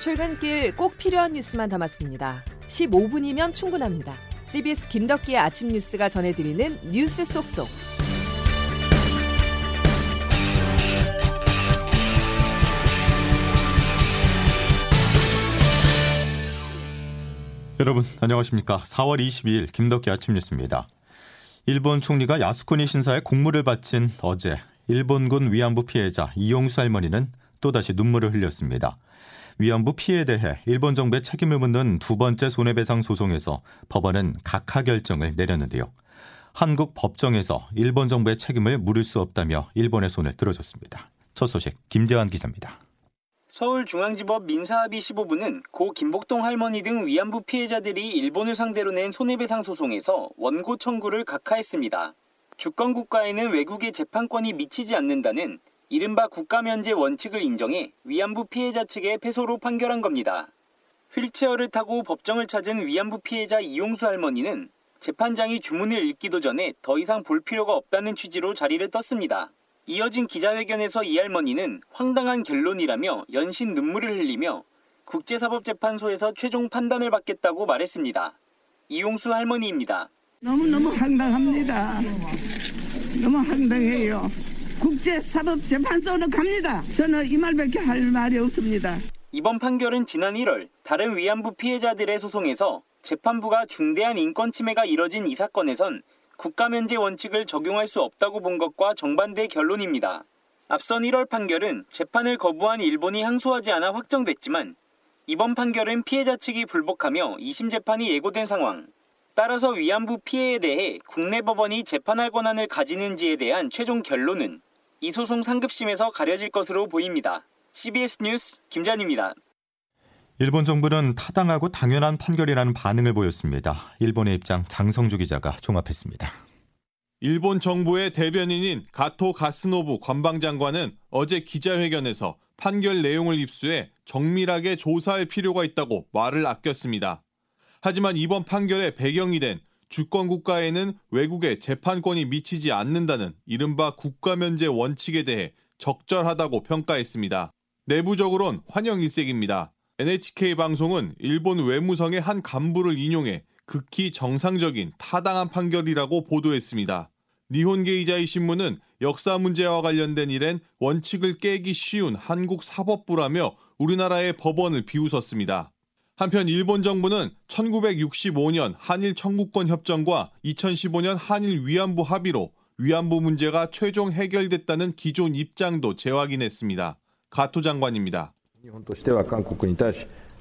출근길 꼭 필요한 뉴스만 담았습니다. 15분이면 충분합니다. CBS 김덕기의 아침 뉴스가 전해드리는 뉴스 속속. 여러분 안녕하십니까? 4월 22일 김덕기 아침 뉴스입니다. 일본 총리가 야스쿠니 신사에 공물을 바친 어제 일본군 위안부 피해자 이용수 할머니는 또다시 눈물을 흘렸습니다. 위안부 피해에 대해 일본 정부의 책임을 묻는 두 번째 손해배상 소송에서 법원은 각하 결정을 내렸는데요. 한국 법정에서 일본 정부의 책임을 물을 수 없다며 일본의 손을 들어줬습니다. 첫 소식 김재환 기자입니다. 서울중앙지법 민사합의 15부는 고 김복동 할머니 등 위안부 피해자들이 일본을 상대로 낸 손해배상 소송에서 원고 청구를 각하했습니다. 주권 국가에는 외국의 재판권이 미치지 않는다는 이른바 국가면제 원칙을 인정해 위안부 피해자 측의 패소로 판결한 겁니다. 휠체어를 타고 법정을 찾은 위안부 피해자 이용수 할머니는 재판장이 주문을 읽기도 전에 더 이상 볼 필요가 없다는 취지로 자리를 떴습니다. 이어진 기자회견에서 이 할머니는 황당한 결론이라며 연신 눈물을 흘리며 국제사법재판소에서 최종 판단을 받겠다고 말했습니다. 이용수 할머니입니다. 너무너무 황당합니다. 너무 황당해요. 국제사법재판소로 갑니다. 저는 이 말밖에 할 말이 없습니다. 이번 판결은 지난 1월 다른 위안부 피해자들의 소송에서 재판부가 중대한 인권 침해가 이뤄진 이 사건에선 국가면제 원칙을 적용할 수 없다고 본 것과 정반대 결론입니다. 앞선 1월 판결은 재판을 거부한 일본이 항소하지 않아 확정됐지만 이번 판결은 피해자 측이 불복하며 2심 재판이 예고된 상황. 따라서 위안부 피해에 대해 국내 법원이 재판할 권한을 가지는지에 대한 최종 결론은 이 소송 상급심에서 가려질 것으로 보입니다. CBS 뉴스 김잔입니다. 일본 정부는 타당하고 당연한 판결이라는 반응을 보였습니다. 일본의 입장 장성주 기자가 종합했습니다. 일본 정부의 대변인인 가토 가스노부 관방장관은 어제 기자회견에서 판결 내용을 입수해 정밀하게 조사할 필요가 있다고 말을 아꼈습니다. 하지만 이번 판결의 배경이 된 주권 국가에는 외국의 재판권이 미치지 않는다는 이른바 국가면제 원칙에 대해 적절하다고 평가했습니다. 내부적으론 환영 일색입니다. NHK 방송은 일본 외무성의 한 간부를 인용해 극히 정상적인 타당한 판결이라고 보도했습니다. 니혼게이자이 신문은 역사 문제와 관련된 일엔 원칙을 깨기 쉬운 한국 사법부라며 우리나라의 법원을 비웃었습니다. 한편 일본 정부는 1965년 한일 청구권 협정과 2015년 한일 위안부 합의로 위안부 문제가 최종 해결됐다는 기존 입장도 재확인했습니다. 가토 장관입니다.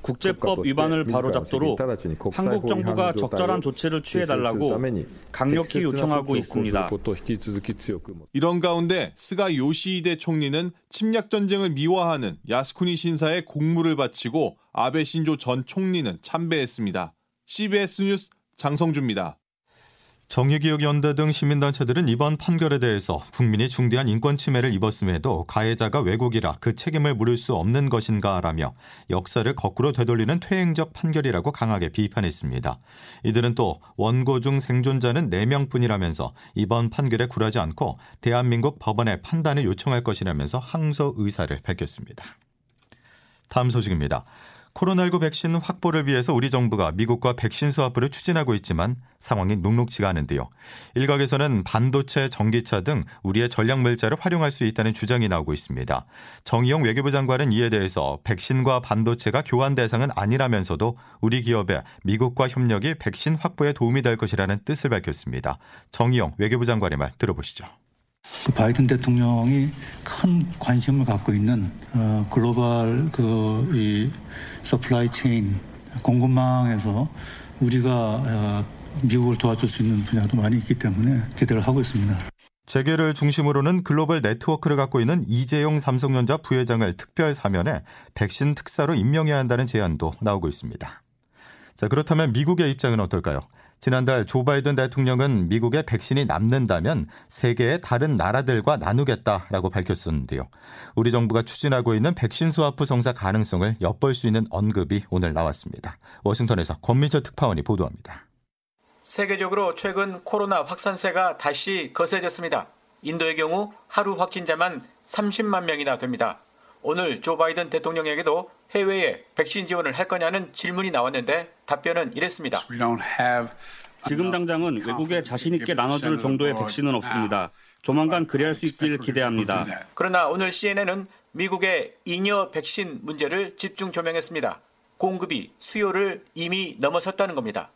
국제법 위반을 바로잡도록 한국 정부가 적절한 조치를 취해달라고 강력히 요청하고 있습니다. 이런 가운데 스가 요시히데 총리는 침략 전쟁을 미화하는 야스쿠니 신사에 공물을 바치고 아베 신조 전 총리는 참배했습니다. CBS 뉴스 장성주입니다. 정의기억연대 등 시민단체들은 이번 판결에 대해서 국민이 중대한 인권 침해를 입었음에도 가해자가 왜곡이라 그 책임을 물을 수 없는 것인가라며 역사를 거꾸로 되돌리는 퇴행적 판결이라고 강하게 비판했습니다. 이들은 또 원고 중 생존자는 4명뿐이라면서 이번 판결에 굴하지 않고 대한민국 법원의 판단을 요청할 것이라면서 항소 의사를 밝혔습니다. 다음 소식입니다. 코로나19 백신 확보를 위해서 우리 정부가 미국과 백신 수합부를 추진하고 있지만 상황이 녹록지가 않은데요. 일각에서는 반도체, 전기차 등 우리의 전략 물자를 활용할 수 있다는 주장이 나오고 있습니다. 정의용 외교부 장관은 이에 대해서 백신과 반도체가 교환 대상은 아니라면서도 우리 기업의 미국과 협력이 백신 확보에 도움이 될 것이라는 뜻을 밝혔습니다. 정의용 외교부 장관의 말 들어보시죠. 그 바이든 대통령이 큰 관심을 갖고 있는 어, 글로벌 그 이 supply chain 공급망에서 우리가 어, 미국을 도와줄 수 있는 분야도 많이 있기 때문에 기대를 하고 있습니다. 재계를 중심으로는 글로벌 네트워크를 갖고 있는 이재용 삼성전자 부회장을 특별 사면에 백신 특사로 임명해야 한다는 제안도 나오고 있습니다. 자, 그렇다면 미국의 입장은 어떨까요? 지난달 조 바이든 대통령은 미국의 백신이 남는다면 세계의 다른 나라들과 나누겠다라고 밝혔었는데요. 우리 정부가 추진하고 있는 백신 수화프 성사 가능성을 엿볼 수 있는 언급이 오늘 나왔습니다. 워싱턴에서 권민철 특파원이 보도합니다. 세계적으로 최근 코로나 확산세가 다시 거세졌습니다. 인도의 경우 하루 확진자만 30만 명이나 됩니다. 오늘 조 바이든 대통령에게도 해외에 백신 지원을 할 거냐는 질문이 나왔는데 답변은 이랬습니다. 지금 당장은 외국에 자신 있게 나눠줄 정도의 백신은 없습니다. 조만간 그리할 수 있길 기대합니다. 그러나 오늘 CNN은 미국의 잉여 백신 문제를 집중 조명했습니다. 공급이 수요를 이미 넘어섰다는 겁니다.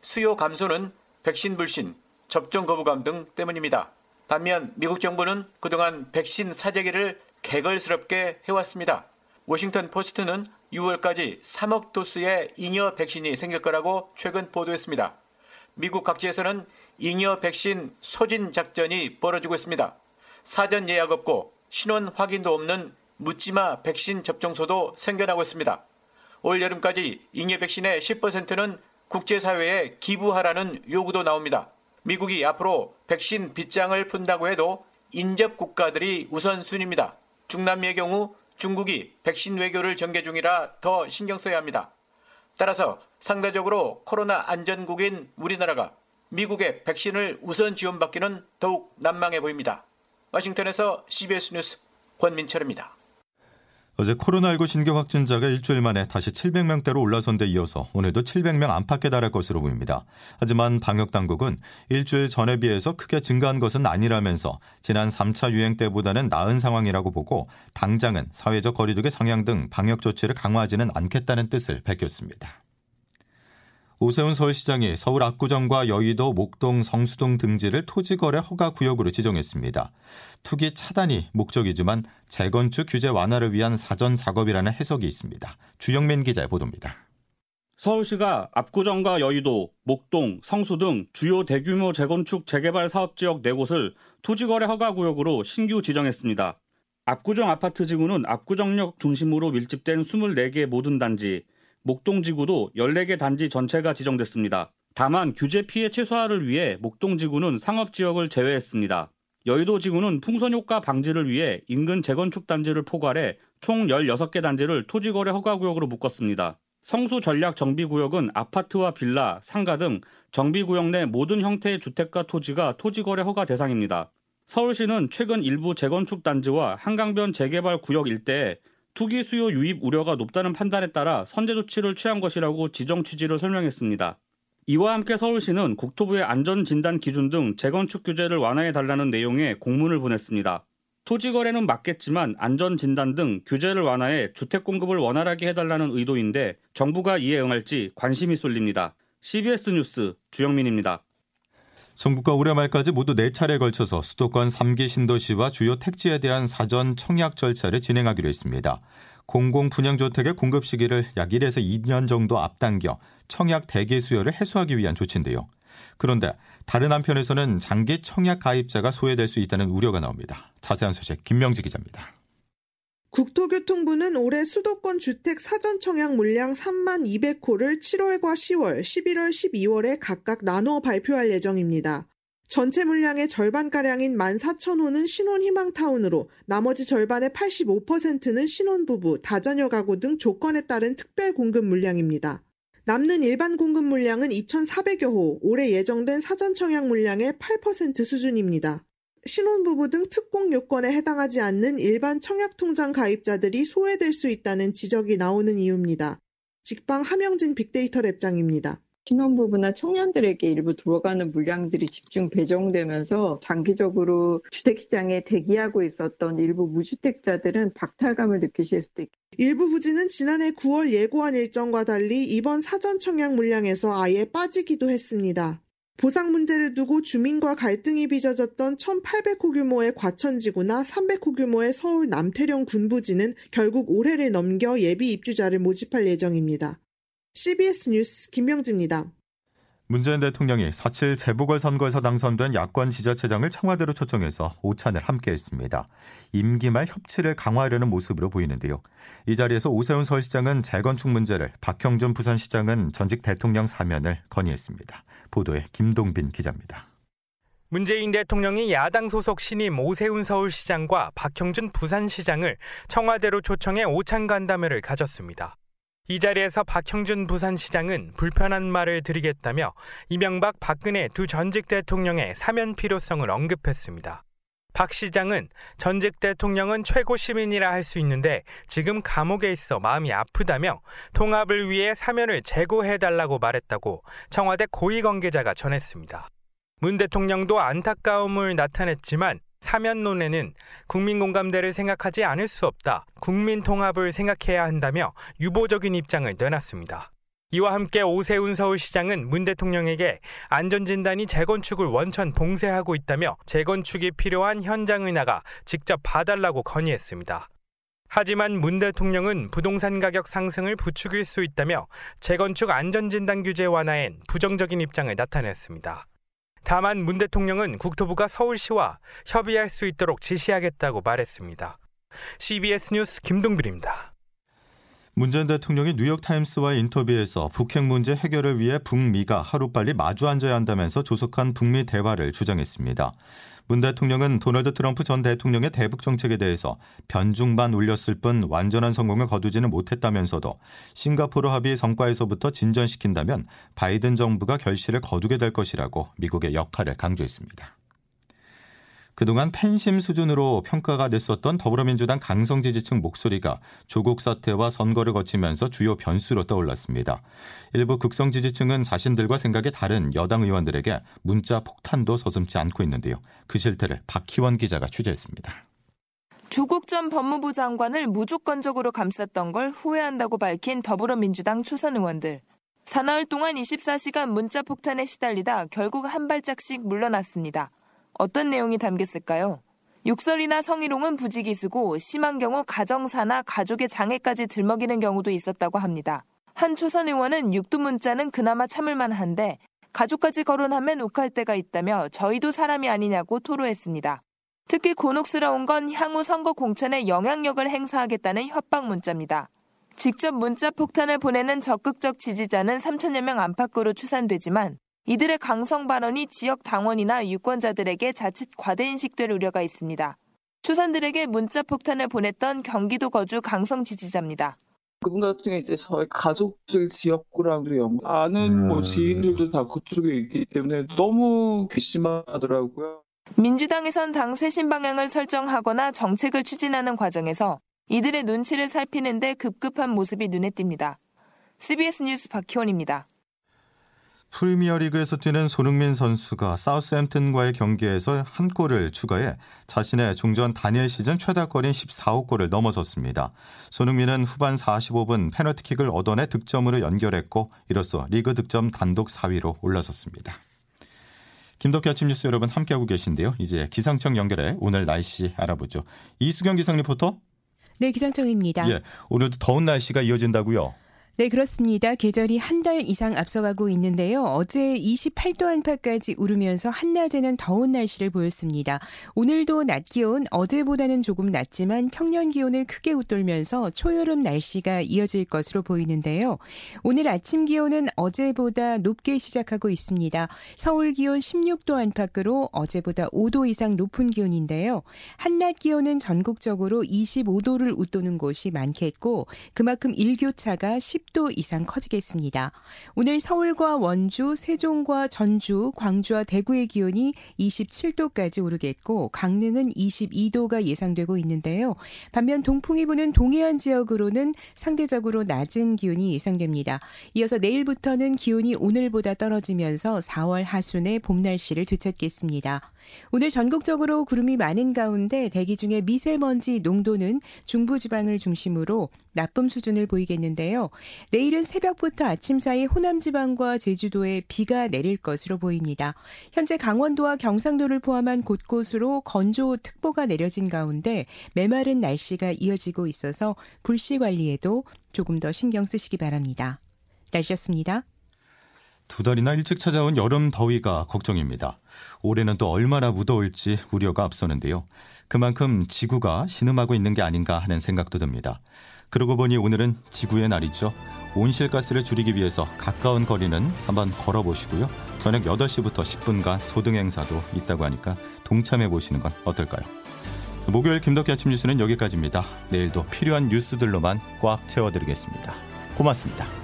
수요 감소는 백신 불신, 접종 거부감 등 때문입니다. 반면 미국 정부는 그동안 백신 사재기를 개걸스럽게 해왔습니다. 워싱턴 포스트는 6월까지 3억 도스의 잉여 백신이 생길 거라고 최근 보도했습니다. 미국 각지에서는 잉여 백신 소진 작전이 벌어지고 있습니다. 사전 예약 없고 신원 확인도 없는 묻지마 백신 접종소도 생겨나고 있습니다. 올 여름까지 잉여 백신의 10%는 국제사회에 기부하라는 요구도 나옵니다. 미국이 앞으로 백신 빗장을 푼다고 해도 인접 국가들이 우선순위입니다. 중남미의 경우 중국이 백신 외교를 전개 중이라 더 신경 써야 합니다. 따라서 상대적으로 코로나 안전국인 우리나라가 미국의 백신을 우선 지원받기는 더욱 난망해 보입니다. 워싱턴에서 CBS 뉴스 권민철입니다. 어제 코로나19 신규 확진자가 일주일 만에 다시 700명대로 올라선 데 이어서 오늘도 700명 안팎에 달할 것으로 보입니다. 하지만 방역 당국은 일주일 전에 비해서 크게 증가한 것은 아니라면서 지난 3차 유행 때보다는 나은 상황이라고 보고 당장은 사회적 거리두기 상향 등 방역 조치를 강화하지는 않겠다는 뜻을 밝혔습니다. 오세훈 서울시장이 서울 압구정과 여의도, 목동, 성수동 등지를 토지거래 허가 구역으로 지정했습니다. 투기 차단이 목적이지만 재건축 규제 완화를 위한 사전 작업이라는 해석이 있습니다. 주영민 기자의 보도입니다. 서울시가 압구정과 여의도, 목동, 성수 등 주요 대규모 재건축 재개발 사업 지역 4곳을 토지거래 허가 구역으로 신규 지정했습니다. 압구정 아파트 지구는 압구정역 중심으로 밀집된 24개 모든 단지, 목동지구도 14개 단지 전체가 지정됐습니다. 다만 규제 피해 최소화를 위해 목동지구는 상업지역을 제외했습니다. 여의도지구는 풍선효과 방지를 위해 인근 재건축 단지를 포괄해 총 16개 단지를 토지거래 허가구역으로 묶었습니다. 성수 전략 정비구역은 아파트와 빌라, 상가 등 정비구역 내 모든 형태의 주택과 토지가 토지거래 허가 대상입니다. 서울시는 최근 일부 재건축 단지와 한강변 재개발 구역 일대에 투기 수요 유입 우려가 높다는 판단에 따라 선제 조치를 취한 것이라고 지정 취지를 설명했습니다. 이와 함께 서울시는 국토부의 안전진단 기준 등 재건축 규제를 완화해 달라는 내용의 공문을 보냈습니다. 토지 거래는 맞겠지만 안전 진단 등 규제를 완화해 주택 공급을 원활하게 해달라는 의도인데 정부가 이에 응할지 관심이 쏠립니다. CBS 뉴스 주영민입니다. 정부가 올해 말까지 모두 4차례에 걸쳐서 수도권 3기 신도시와 주요 택지에 대한 사전 청약 절차를 진행하기로 했습니다. 공공 분양주택의 공급 시기를 약 1에서 2년 정도 앞당겨 청약 대기 수요를 해소하기 위한 조치인데요. 그런데 다른 한편에서는 장기 청약 가입자가 소외될 수 있다는 우려가 나옵니다. 자세한 소식 김명지 기자입니다. 국토교통부는 올해 수도권 주택 사전 청약 물량 3만 200호를 7월과 10월, 11월, 12월에 각각 나누어 발표할 예정입니다. 전체 물량의 절반가량인 14,000호는 신혼 희망타운으로 나머지 절반의 85%는 신혼부부, 다자녀 가구 등 조건에 따른 특별 공급 물량입니다. 남는 일반 공급 물량은 2,400여 호, 올해 예정된 사전 청약 물량의 8% 수준입니다. 신혼부부 등 특공 요건에 해당하지 않는 일반 청약통장 가입자들이 소외될 수 있다는 지적이 나오는 이유입니다. 직방 함영진 빅데이터 랩장입니다. 신혼부부나 청년들에게 일부 들어가는 물량들이 집중 배정되면서 장기적으로 주택시장에 대기하고 있었던 일부 무주택자들은 박탈감을 느끼실 수도 있고 일부 부지는 지난해 9월 예고한 일정과 달리 이번 사전 청약 물량에서 아예 빠지기도 했습니다. 보상 문제를 두고 주민과 갈등이 빚어졌던 1,800호 규모의 과천지구나 300호 규모의 서울 남태령 군부지는 결국 올해를 넘겨 예비 입주자를 모집할 예정입니다. CBS 뉴스 김명지입니다. 문재인 대통령이 4.7 재보궐선거에서 당선된 야권 지자체장을 청와대로 초청해서 오찬을 함께했습니다. 임기 말 협치를 강화하려는 모습으로 보이는데요. 이 자리에서 오세훈 서울시장은 재건축 문제를, 박형준 부산시장은 전직 대통령 사면을 건의했습니다. 보도에 김동빈 기자입니다. 문재인 대통령이 야당 소속 신임 오세훈 서울시장과 박형준 부산시장을 청와대로 초청해 오찬 간담회를 가졌습니다. 이 자리에서 박형준 부산시장은 불편한 말을 드리겠다며 이명박 박근혜 두 전직 대통령의 사면 필요성을 언급했습니다. 박 시장은 전직 대통령은 최고 시민이라 할 수 있는데 지금 감옥에 있어 마음이 아프다며 통합을 위해 사면을 재고해달라고 말했다고 청와대 고위 관계자가 전했습니다. 문 대통령도 안타까움을 나타냈지만 사면론에는 국민 공감대를 생각하지 않을 수 없다. 국민 통합을 생각해야 한다며 유보적인 입장을 내놨습니다. 이와 함께 오세훈 서울시장은 문 대통령에게 안전진단이 재건축을 원천 봉쇄하고 있다며 재건축이 필요한 현장을 나가 직접 봐달라고 건의했습니다. 하지만 문 대통령은 부동산 가격 상승을 부추길 수 있다며 재건축 안전진단 규제 완화엔 부정적인 입장을 나타냈습니다. 다만 문 대통령은 국토부가 서울시와 협의할 수 있도록 지시하겠다고 말했습니다. CBS 뉴스 김동빈입니다. 문 전 대통령이 뉴욕타임스와의 인터뷰에서 북핵 문제 해결을 위해 북미가 하루빨리 마주 앉아야 한다면서 조속한 북미 대화를 주장했습니다. 문 대통령은 도널드 트럼프 전 대통령의 대북 정책에 대해서 변중만 울렸을 뿐 완전한 성공을 거두지는 못했다면서도 싱가포르 합의 성과에서부터 진전시킨다면 바이든 정부가 결실을 거두게 될 것이라고 미국의 역할을 강조했습니다. 그동안 팬심 수준으로 평가가 됐었던 더불어민주당 강성 지지층 목소리가 조국 사태와 선거를 거치면서 주요 변수로 떠올랐습니다. 일부 극성 지지층은 자신들과 생각이 다른 여당 의원들에게 문자 폭탄도 서슴지 않고 있는데요. 그 실태를 박희원 기자가 취재했습니다. 조국 전 법무부 장관을 무조건적으로 감쌌던 걸 후회한다고 밝힌 더불어민주당 초선 의원들. 사나흘 동안 24시간 문자 폭탄에 시달리다 결국 한 발짝씩 물러났습니다. 어떤 내용이 담겼을까요? 욕설이나 성희롱은 부지기수고 심한 경우 가정사나 가족의 장애까지 들먹이는 경우도 있었다고 합니다. 한 초선 의원은 육두 문자는 그나마 참을만 한데 가족까지 거론하면 욱할 때가 있다며 저희도 사람이 아니냐고 토로했습니다. 특히 곤혹스러운 건 향후 선거 공천에 영향력을 행사하겠다는 협박 문자입니다. 직접 문자 폭탄을 보내는 적극적 지지자는 3천여 명 안팎으로 추산되지만 이들의 강성 발언이 지역 당원이나 유권자들에게 자칫 과대인식될 우려가 있습니다. 초산들에게 문자 폭탄을 보냈던 경기도 거주 강성 지지자입니다. 그분 같은 경우 이제 저희 가족들 지역구랑도 연 아는 뭐 음. 지인들도 다 그쪽에 있기 때문에 너무 괘씸하더라고요. 민주당에선 당 쇄신 방향을 설정하거나 정책을 추진하는 과정에서 이들의 눈치를 살피는데 급급한 모습이 눈에 띕니다. CBS 뉴스 박희원입니다. 프리미어리그에서 뛰는 손흥민 선수가 사우스햄튼과의 경기에서 한 골을 추가해 자신의 종전 단일 시즌 최다골인 14호 골을 넘어섰습니다. 손흥민은 후반 45분 페널티킥을 얻어내 득점으로 연결했고 이로써 리그 득점 단독 4위로 올라섰습니다. 김덕기 아침 뉴스 여러분 함께하고 계신데요. 이제 기상청 연결해 오늘 날씨 알아보죠. 이수경 기상 리포터. 네, 기상청입니다. 예, 오늘도 더운 날씨가 이어진다고요. 네, 그렇습니다. 계절이 한 달 이상 앞서가고 있는데요. 어제 28도 안팎까지 오르면서 한낮에는 더운 날씨를 보였습니다. 오늘도 낮 기온 어제보다는 조금 낮지만 평년 기온을 크게 웃돌면서 초여름 날씨가 이어질 것으로 보이는데요. 오늘 아침 기온은 어제보다 높게 시작하고 있습니다. 서울 기온 16도 안팎으로 어제보다 5도 이상 높은 기온인데요. 한낮 기온은 전국적으로 25도를 웃도는 곳이 많겠고 그만큼 일교차가 10도 이상 커지겠습니다. 오늘 서울과 원주, 세종과 전주, 광주와 대구의 기온이 27도까지 오르겠고 강릉은 22도가 예상되고 있는데요. 반면 동풍이 부는 동해안 지역으로는 상대적으로 낮은 기온이 예상됩니다. 이어서 내일부터는 기온이 오늘보다 떨어지면서 4월 하순에 봄 날씨를 되찾겠습니다. 오늘 전국적으로 구름이 많은 가운데 대기 중에 미세먼지 농도는 중부지방을 중심으로 나쁨 수준을 보이겠는데요. 내일은 새벽부터 아침 사이 호남지방과 제주도에 비가 내릴 것으로 보입니다. 현재 강원도와 경상도를 포함한 곳곳으로 건조특보가 내려진 가운데 메마른 날씨가 이어지고 있어서 불씨 관리에도 조금 더 신경 쓰시기 바랍니다. 날씨였습니다. 두 달이나 일찍 찾아온 여름 더위가 걱정입니다. 올해는 또 얼마나 무더울지 우려가 앞서는데요. 그만큼 지구가 신음하고 있는 게 아닌가 하는 생각도 듭니다. 그러고 보니 오늘은 지구의 날이죠. 온실가스를 줄이기 위해서 가까운 거리는 한번 걸어보시고요. 저녁 8시부터 10분간 소등 행사도 있다고 하니까 동참해 보시는 건 어떨까요? 목요일 김덕기 아침 뉴스는 여기까지입니다. 내일도 필요한 뉴스들로만 꽉 채워드리겠습니다. 고맙습니다.